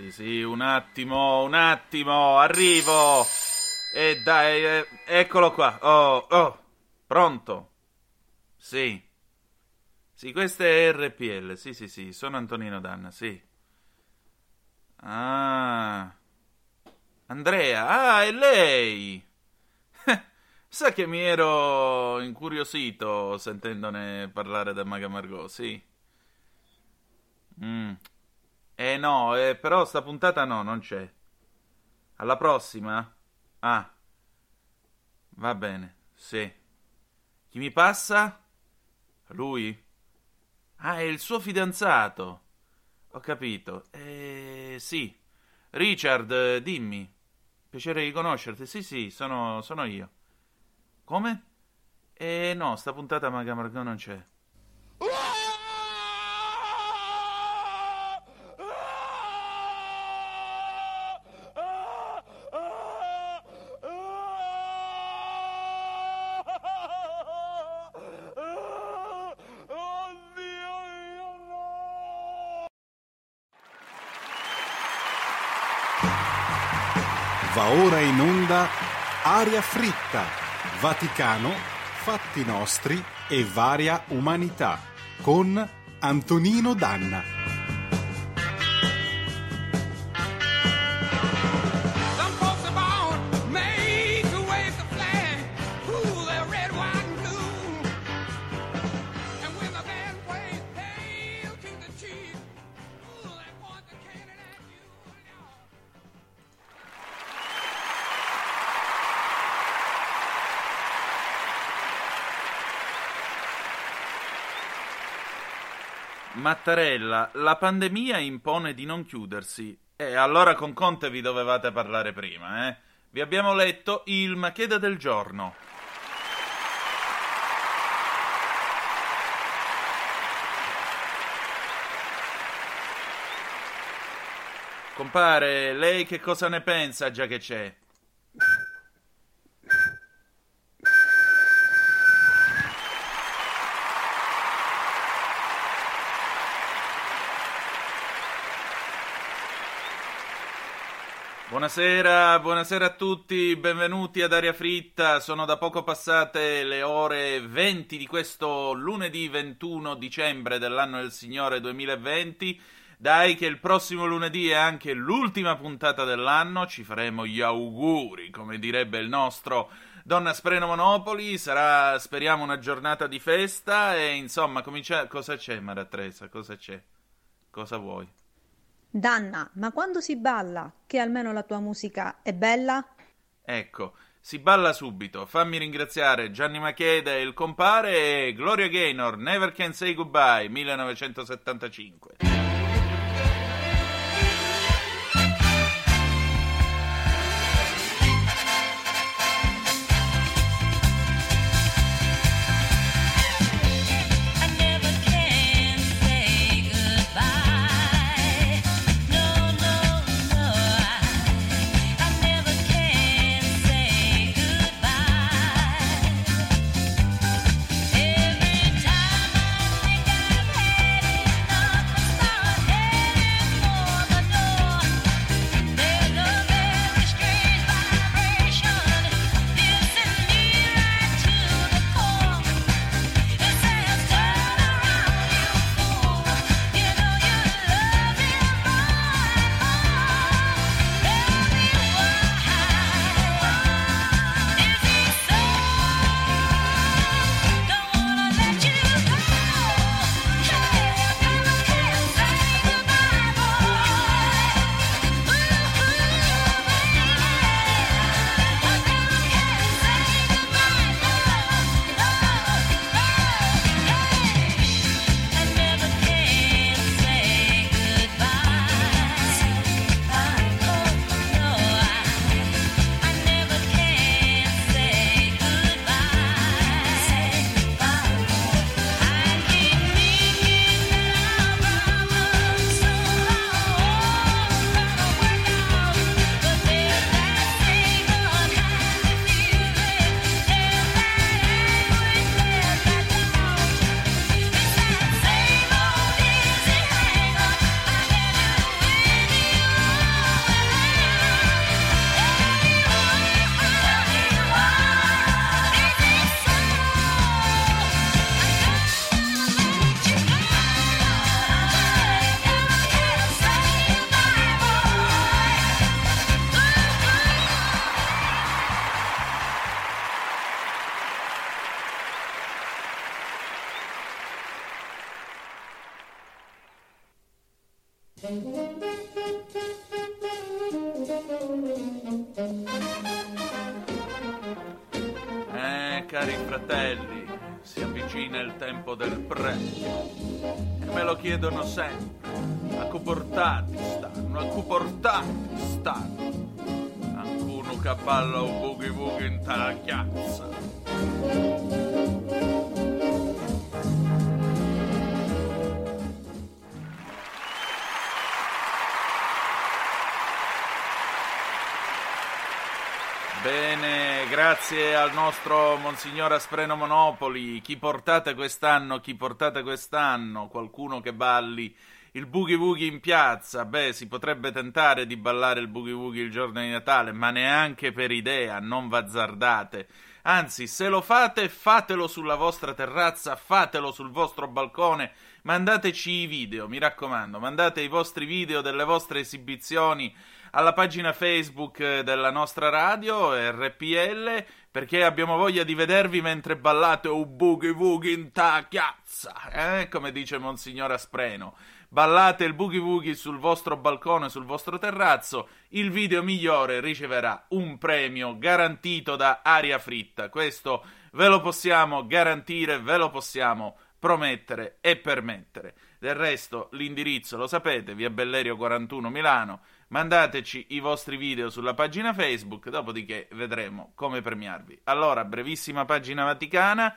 Sì, sì, un attimo, un attimo, arrivo. E dai, eh, eccolo qua. Oh, oh, pronto. Sì. Sì, questa è RPL. Sì, sì, sì, sono Antonino Danna, sì. Ah. Andrea, ah, è lei. Sa che mi ero incuriosito sentendone parlare da Maga Margot, sì. Mm. Eh no, eh, però sta puntata no, non c'è. Alla prossima? Ah. Va bene, sì. Chi mi passa? Lui? Ah, è il suo fidanzato. Ho capito. Eh, sì. Richard, dimmi. Piacere di conoscerti. Sì, sì, sono, sono io. Come? Eh, no, sta puntata Maga non c'è. Aria fritta, Vaticano, fatti nostri e varia umanità con Antonino Danna. Mattarella, la pandemia impone di non chiudersi. E allora con Conte vi dovevate parlare prima, eh? Vi abbiamo letto il Macheda del giorno. Compare, lei che cosa ne pensa già che c'è? Buonasera, buonasera a tutti, benvenuti ad Aria Fritta. Sono da poco passate le ore 20 di questo lunedì 21 dicembre dell'anno del Signore 2020. Dai che il prossimo lunedì è anche l'ultima puntata dell'anno, ci faremo gli auguri, come direbbe il nostro Donna Spreno Monopoli, sarà speriamo una giornata di festa e insomma, comincia... cosa c'è Maria Teresa? Cosa c'è? Cosa vuoi? Danna, ma quando si balla, che almeno la tua musica è bella? Ecco, si balla subito. Fammi ringraziare Gianni Macheda e il compare e Gloria Gaynor, Never Can Say Goodbye, 1975. Cari fratelli, si avvicina il tempo del premio. E me lo chiedono sempre. A che portati stanno? A che portati stanno? Alcuno che balla un boogie boogie in tala chiazza. Grazie al nostro Monsignor Aspreno Monopoli. Chi portate quest'anno? Chi portate quest'anno? Qualcuno che balli il boogie woogie in piazza? Beh, si potrebbe tentare di ballare il boogie woogie il giorno di Natale, ma neanche per idea, non v'azzardate. Anzi, se lo fate, fatelo sulla vostra terrazza, fatelo sul vostro balcone, mandateci i video, mi raccomando, mandate i vostri video delle vostre esibizioni alla pagina Facebook eh, della nostra radio, RPL, perché abbiamo voglia di vedervi mentre ballate un boogie woogie in ta chiazza, eh? come dice Monsignor Aspreno. Ballate il boogie woogie sul vostro balcone, sul vostro terrazzo, il video migliore riceverà un premio garantito da Aria Fritta. Questo ve lo possiamo garantire, ve lo possiamo promettere e permettere. Del resto, l'indirizzo lo sapete, via Bellerio 41 Milano. Mandateci i vostri video sulla pagina Facebook, dopodiché vedremo come premiarvi. Allora, brevissima pagina vaticana.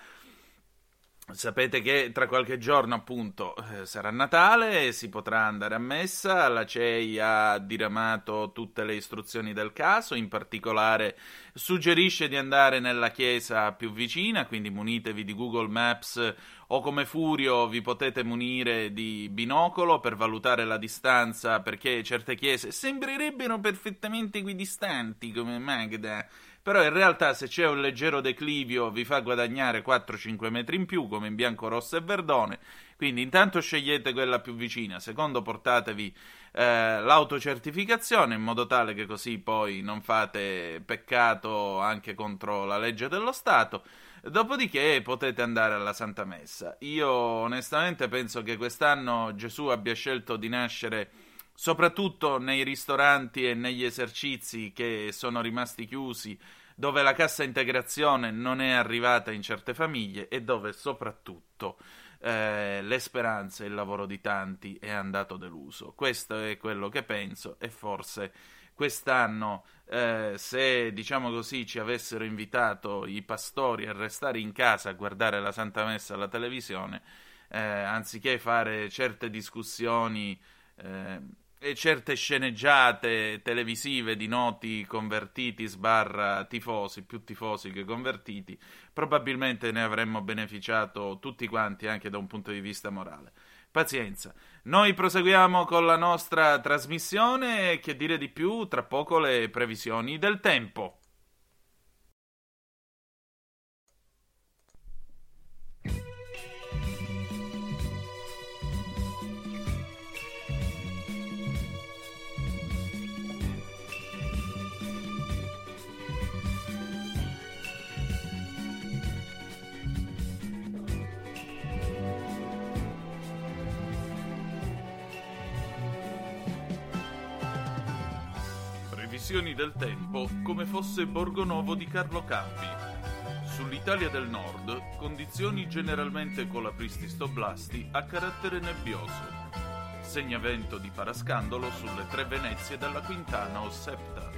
Sapete che tra qualche giorno, appunto, eh, sarà Natale e si potrà andare a messa. La CEI ha diramato tutte le istruzioni del caso, in particolare suggerisce di andare nella chiesa più vicina, quindi munitevi di Google Maps o come Furio vi potete munire di binocolo per valutare la distanza, perché certe chiese sembrerebbero perfettamente equidistanti come Magda. Però in realtà se c'è un leggero declivio vi fa guadagnare 4-5 metri in più, come in bianco, rosso e verdone. Quindi intanto scegliete quella più vicina, secondo portatevi eh, l'autocertificazione in modo tale che così poi non fate peccato anche contro la legge dello Stato. Dopodiché potete andare alla Santa Messa. Io onestamente penso che quest'anno Gesù abbia scelto di nascere soprattutto nei ristoranti e negli esercizi che sono rimasti chiusi, dove la cassa integrazione non è arrivata in certe famiglie e dove soprattutto eh, le speranze e il lavoro di tanti è andato deluso. Questo è quello che penso e forse quest'anno eh, se diciamo così ci avessero invitato i pastori a restare in casa a guardare la Santa Messa alla televisione, eh, anziché fare certe discussioni eh, e certe sceneggiate televisive di noti convertiti sbarra tifosi, più tifosi che convertiti, probabilmente ne avremmo beneficiato tutti quanti anche da un punto di vista morale. Pazienza. Noi proseguiamo con la nostra trasmissione e che dire di più, tra poco le previsioni del tempo. Previsioni del tempo come fosse Borgonovo di Carlo Campi. Sull'Italia del Nord, condizioni generalmente colapristi stoblasti a carattere nebbioso. Segnavento di parascandolo sulle tre Venezie della Quintana o Septa.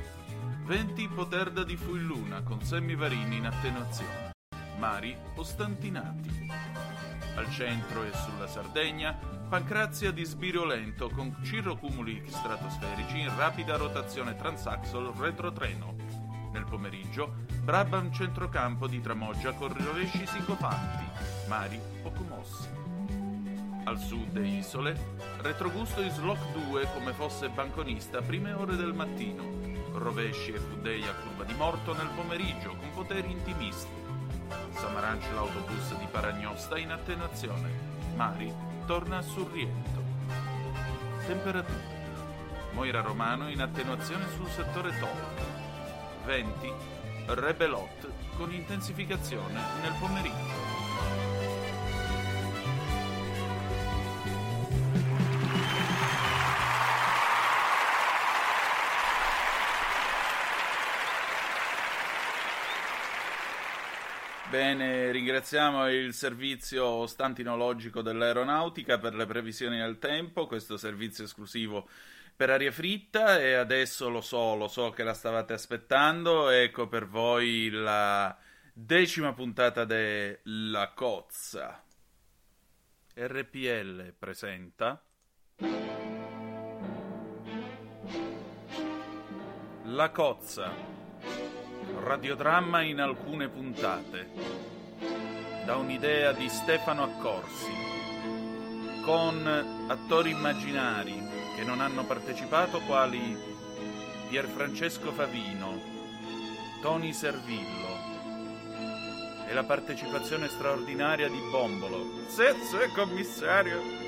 Venti poterda di Fuilluna con semivarini in attenuazione. Mari ostantinati. Al centro e sulla Sardegna, Pancrazia di sbiro lento con cirrocumuli stratosferici in rapida rotazione transaxol retrotreno. Nel pomeriggio, Brabham centrocampo di Tramoggia con rovesci sicofanti, mari poco mossi. Al sud e isole, retrogusto in Slock 2 come fosse banconista prime ore del mattino, rovesci e Fudei a curva di morto nel pomeriggio con poteri intimisti. Samaranch l'autobus di Paragnosta in attenuazione. Mari torna a Surriento. Temperature. Moira Romano in attenuazione sul settore Toro. Venti. Rebelot con intensificazione nel pomeriggio. Bene, ringraziamo il servizio stantinologico dell'aeronautica per le previsioni del tempo, questo servizio esclusivo per aria fritta e adesso lo so, lo so che la stavate aspettando, ecco per voi la decima puntata della Cozza. RPL presenta La Cozza, radiodramma in alcune puntate, da un'idea di Stefano Accorsi, con attori immaginari che non hanno partecipato quali Pierfrancesco Favino, Tony Servillo e la partecipazione straordinaria di Bombolo. Sì, sì, commissario.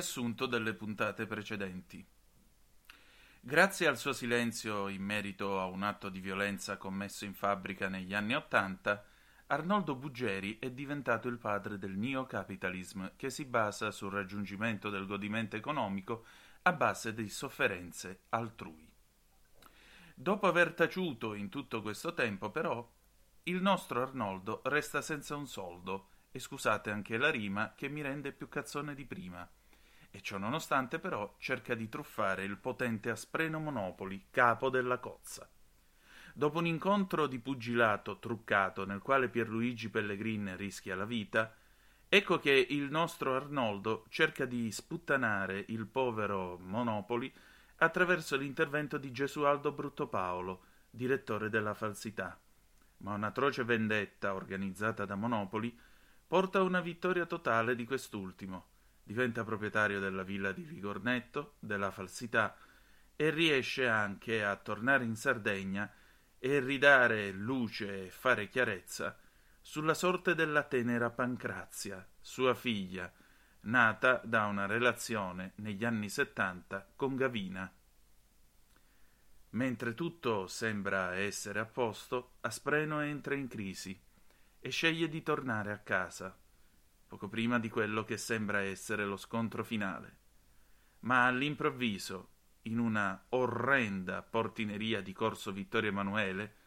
Riassunto delle puntate precedenti. Grazie al suo silenzio in merito a un atto di violenza commesso in fabbrica negli anni Ottanta, Arnoldo Buggeri è diventato il padre del neocapitalism che si basa sul raggiungimento del godimento economico a base di sofferenze altrui. Dopo aver taciuto in tutto questo tempo, però, il nostro Arnoldo resta senza un soldo, e scusate anche la rima che mi rende più cazzone di prima e ciò nonostante però cerca di truffare il potente Aspreno Monopoli, capo della cozza. Dopo un incontro di pugilato truccato nel quale Pierluigi Pellegrin rischia la vita, ecco che il nostro Arnoldo cerca di sputtanare il povero Monopoli attraverso l'intervento di Gesualdo Bruttopaolo, direttore della falsità. Ma un'atroce vendetta organizzata da Monopoli porta a una vittoria totale di quest'ultimo diventa proprietario della villa di Vigornetto, della falsità, e riesce anche a tornare in Sardegna e ridare luce e fare chiarezza sulla sorte della tenera Pancrazia, sua figlia, nata da una relazione negli anni settanta con Gavina. Mentre tutto sembra essere a posto, Aspreno entra in crisi e sceglie di tornare a casa poco prima di quello che sembra essere lo scontro finale. Ma all'improvviso, in una orrenda portineria di Corso Vittorio Emanuele,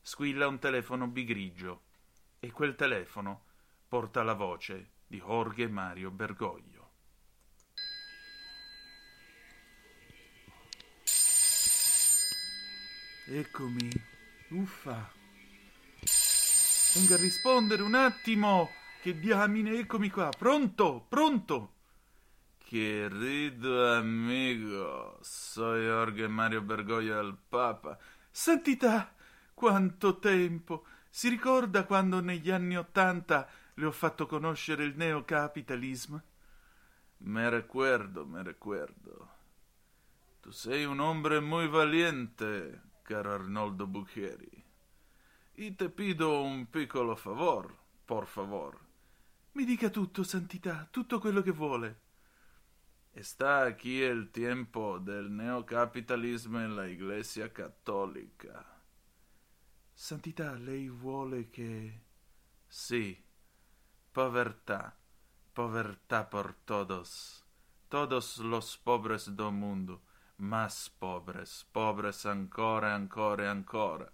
squilla un telefono bigrigio e quel telefono porta la voce di Jorge Mario Bergoglio. Eccomi, uffa. Venga a rispondere un attimo. Che diamine, eccomi qua. Pronto, pronto. Querido amigo, soy Jorge Mario Bergoglio del Papa. Santità, quanto tempo! Si ricorda quando negli anni Ottanta le ho fatto conoscere il neocapitalismo? Me recuerdo, me recuerdo. Tu sei un hombre muy valiente, caro Arnoldo Bucheri. Y te pido un piccolo favor, por favor. Mi dica tutto, Santità, tutto quello che vuole. Está aquí el tiempo del neocapitalismo en la Iglesia Católica. Santità, lei vuole che... Sì, povertà, povertà por todos, todos los pobres do mundo, más pobres, pobres ancora, ancora e ancora.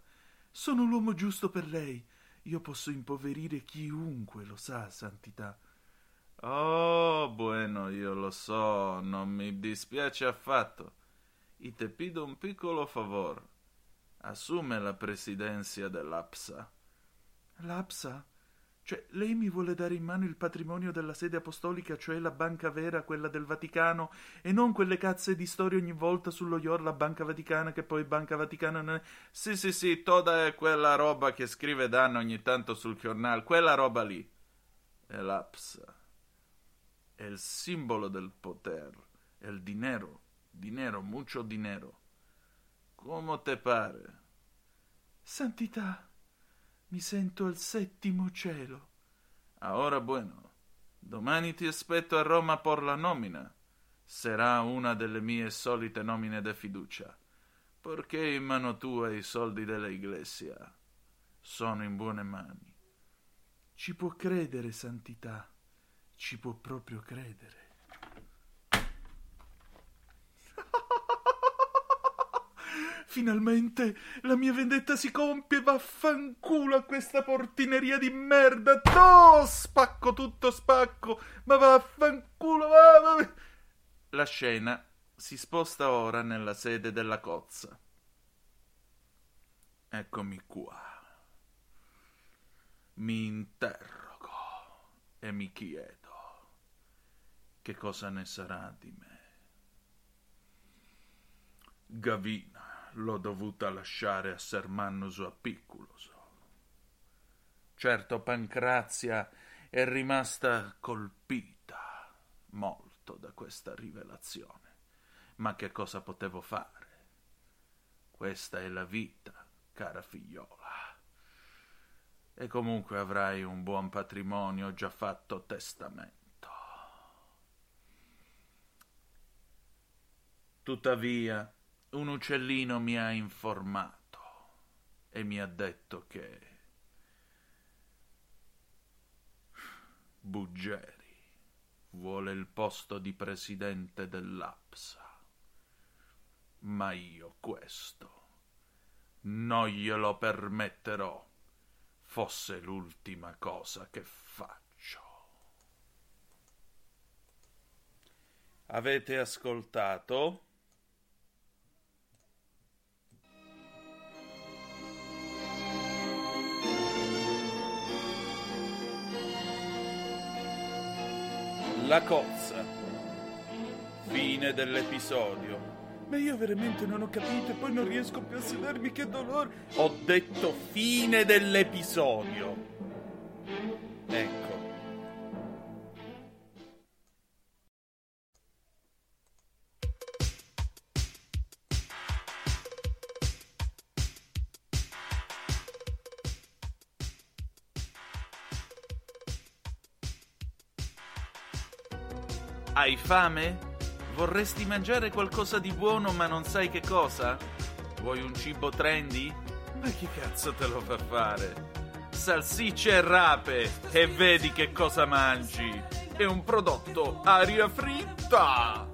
Sono l'uomo giusto per lei. Io posso impoverire chiunque, lo sa, Santità. Oh, bueno, io lo so, non mi dispiace affatto. Y te pido un piccolo favor. Assume la presidenza dell'APSA. L'APSA? Cioè, lei mi vuole dare in mano il patrimonio della sede apostolica, cioè la banca vera, quella del Vaticano, e non quelle cazze di storie ogni volta sullo IOR, la banca vaticana, che poi banca vaticana non è... Sì, sì, sì, toda è quella roba che scrive Dan ogni tanto sul giornale, quella roba lì. È l'APSA. È il simbolo del poter. È il dinero. Dinero, mucho dinero. Come te pare? Santità, mi sento al settimo cielo. Ahora bueno, domani ti aspetto a Roma por la nomina. Sarà una delle mie solite nomine de fiducia, perché in mano tua i soldi della Iglesia sono in buone mani. Ci può credere, Santità, ci può proprio credere. Finalmente la mia vendetta si compie, vaffanculo a questa portineria di merda. No, spacco tutto, spacco, ma vaffanculo, va, va. La scena si sposta ora nella sede della cozza. Eccomi qua. Mi interrogo e mi chiedo che cosa ne sarà di me. Gavina l'ho dovuta lasciare a Sermannuso a Picculoso. Certo, Pancrazia è rimasta colpita molto da questa rivelazione. Ma che cosa potevo fare? Questa è la vita, cara figliola. E comunque avrai un buon patrimonio già fatto testamento. Tuttavia, un uccellino mi ha informato e mi ha detto che Buggeri vuole il posto di presidente dell'APSA. Ma io questo non glielo permetterò, fosse l'ultima cosa che faccio. Avete ascoltato? La cozza. Fine dell'episodio. Ma io veramente non ho capito e poi non riesco più a sedermi, che dolore. Ho detto fine dell'episodio. Fame? Vorresti mangiare qualcosa di buono ma non sai che cosa? Vuoi un cibo trendy? Ma chi cazzo te lo fa fare? Salsicce e rape e vedi che cosa mangi. È un prodotto aria fritta.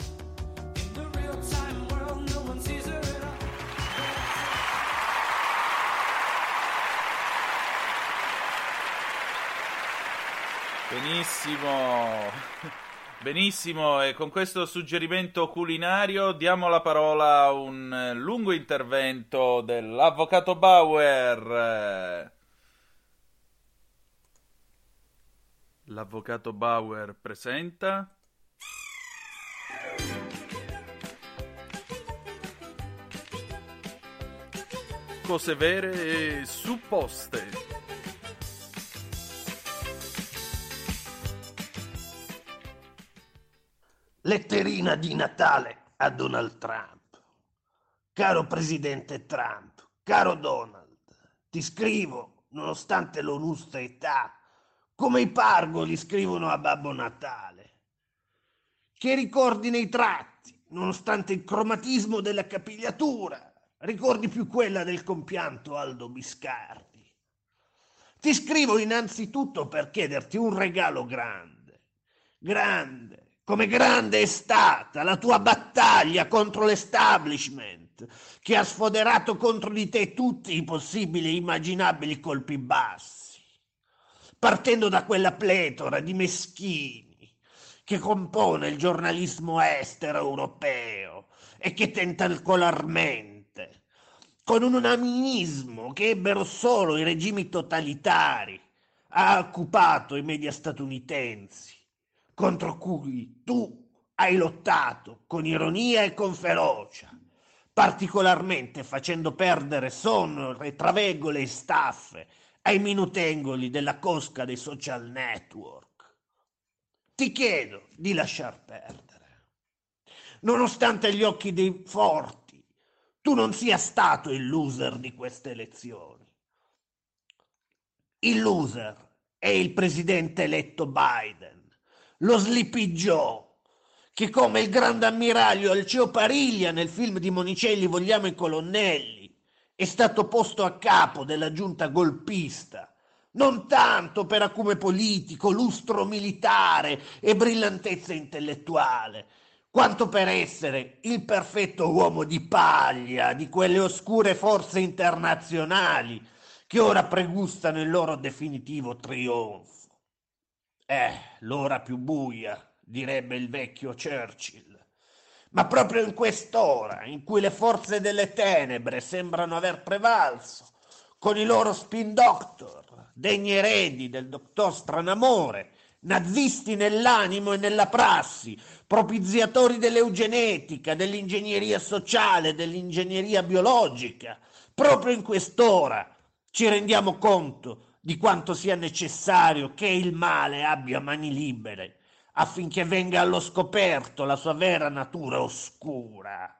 Benissimo. Benissimo, e con questo suggerimento culinario diamo la parola a un eh, lungo intervento dell'avvocato Bauer. L'avvocato Bauer presenta. Cose vere e supposte. Letterina di Natale a Donald Trump. Caro presidente Trump, caro Donald, ti scrivo, nonostante l'onusta età, come i pargoli scrivono a Babbo Natale. Che ricordi nei tratti, nonostante il cromatismo della capigliatura, ricordi più quella del compianto Aldo Biscardi. Ti scrivo innanzitutto per chiederti un regalo grande, grande, come grande è stata la tua battaglia contro l'establishment che ha sfoderato contro di te tutti i possibili e immaginabili colpi bassi, partendo da quella pletora di meschini che compone il giornalismo estero europeo e che tentacolarmente, con un unanimismo che ebbero solo i regimi totalitari, ha occupato i media statunitensi, contro cui tu hai lottato con ironia e con ferocia, particolarmente facendo perdere sonno, retravegole e staffe ai minutengoli della cosca dei social network. Ti chiedo di lasciar perdere. Nonostante gli occhi dei forti, tu non sia stato il loser di queste elezioni. Il loser è il presidente eletto Biden, lo Joe, che come il grande ammiraglio Alceo Pariglia nel film di Monicelli Vogliamo i colonnelli, è stato posto a capo della giunta golpista, non tanto per acume politico, lustro militare e brillantezza intellettuale, quanto per essere il perfetto uomo di paglia di quelle oscure forze internazionali che ora pregustano il loro definitivo trionfo. Eh, l'ora più buia, direbbe il vecchio Churchill. Ma proprio in quest'ora, in cui le forze delle tenebre sembrano aver prevalso, con i loro spin doctor, degni eredi del dottor Stranamore, nazisti nell'animo e nella prassi, propiziatori dell'eugenetica, dell'ingegneria sociale, dell'ingegneria biologica, proprio in quest'ora ci rendiamo conto di quanto sia necessario che il male abbia mani libere affinché venga allo scoperto la sua vera natura oscura.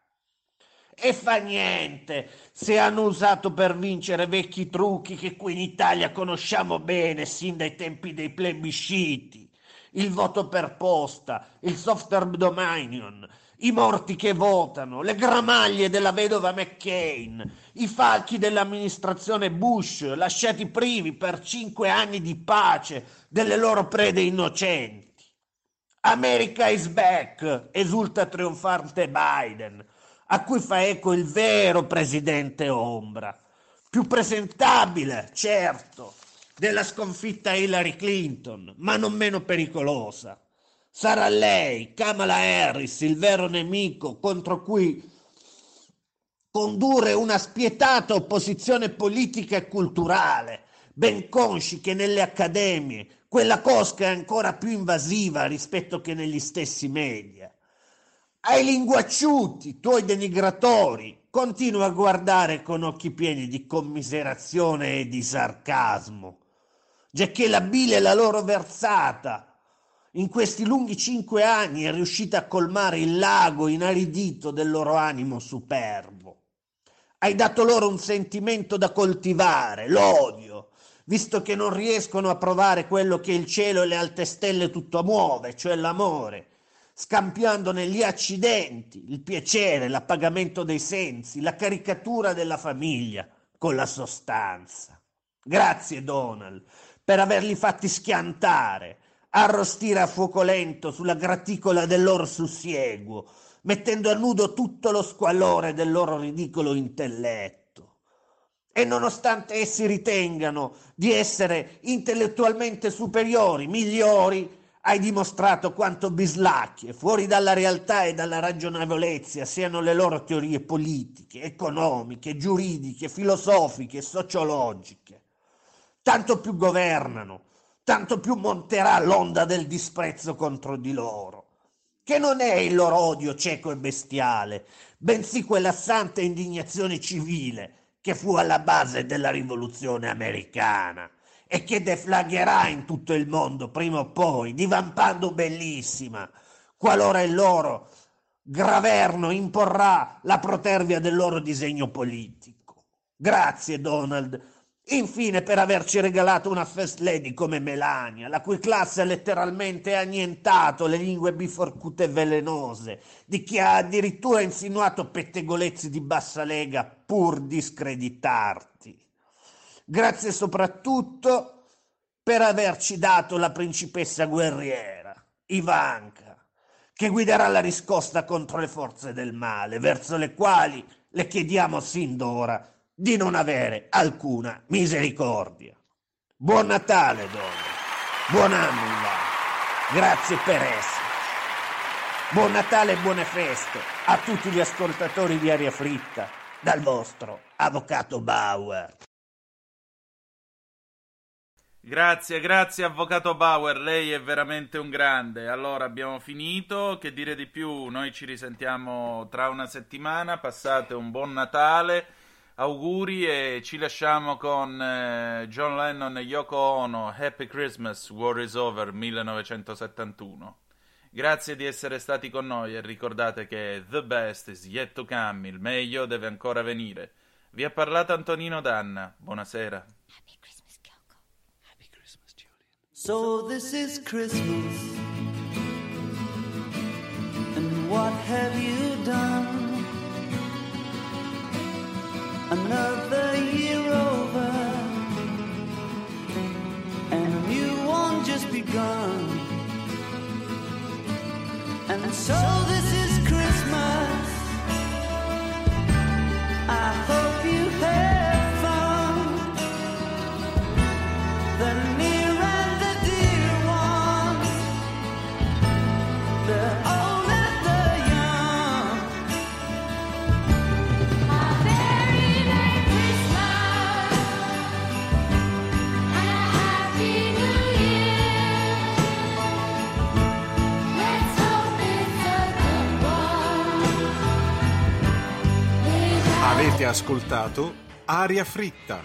E fa niente se hanno usato per vincere vecchi trucchi che qui in Italia conosciamo bene sin dai tempi dei plebisciti. Il voto per posta, il software dominion, i morti che votano, le gramaglie della vedova McCain, i falchi dell'amministrazione Bush lasciati privi per cinque anni di pace delle loro prede innocenti. America is back, esulta trionfante Biden, a cui fa eco il vero presidente ombra, più presentabile, certo, della sconfitta Hillary Clinton, ma non meno pericolosa. Sarà lei, Kamala Harris, il vero nemico contro cui condurre una spietata opposizione politica e culturale, ben consci che nelle accademie quella cosca è ancora più invasiva rispetto che negli stessi media. Ai linguacciuti, tuoi denigratori, continua a guardare con occhi pieni di commiserazione e di sarcasmo, giacché la bile la loro versata in questi lunghi cinque anni è riuscita a colmare il lago inaridito del loro animo superbo. Hai dato loro un sentimento da coltivare, l'odio, visto che non riescono a provare quello che il cielo e le alte stelle tutto muove, cioè l'amore, scambiandone gli accidenti, il piacere, l'appagamento dei sensi, la caricatura della famiglia con la sostanza. Grazie, Donald, per averli fatti schiantare, arrostire a fuoco lento sulla graticola del loro sussieguo, mettendo a nudo tutto lo squallore del loro ridicolo intelletto. E nonostante essi ritengano di essere intellettualmente superiori, migliori, hai dimostrato quanto bislacche, fuori dalla realtà e dalla ragionevolezza, siano le loro teorie politiche, economiche, giuridiche, filosofiche, sociologiche. Tanto più governano, tanto più monterà l'onda del disprezzo contro di loro, che non è il loro odio cieco e bestiale, bensì quella santa indignazione civile che fu alla base della rivoluzione americana e che deflagherà in tutto il mondo prima o poi, divampando bellissima, qualora il loro graverno imporrà la protervia del loro disegno politico. Grazie, Donald, infine per averci regalato una first lady come Melania, la cui classe ha letteralmente annientato le lingue biforcute e velenose, di chi ha addirittura insinuato pettegolezzi di bassa lega pur di screditarti. Grazie soprattutto per averci dato la principessa guerriera, Ivanka, che guiderà la riscossa contro le forze del male, verso le quali le chiediamo sin d'ora di non avere alcuna misericordia. Buon Natale, donna. Buon anno, Ivanka. Grazie per essere. Buon Natale e buone feste a tutti gli ascoltatori di Aria Fritta dal vostro avvocato Bauer. Grazie, grazie Avvocato Bauer, lei è veramente un grande. Allora abbiamo finito, che dire di più? Noi ci risentiamo tra una settimana, passate un buon Natale, auguri e ci lasciamo con eh, John Lennon e Yoko Ono, Happy Christmas, War is Over 1971. Grazie di essere stati con noi e ricordate che the best is yet to come, il meglio deve ancora venire. Vi ha parlato Antonino Danna, buonasera. So this is Christmas. And what have you done? Another year over. And a new one just begun. And so this ascoltato Aria Fritta,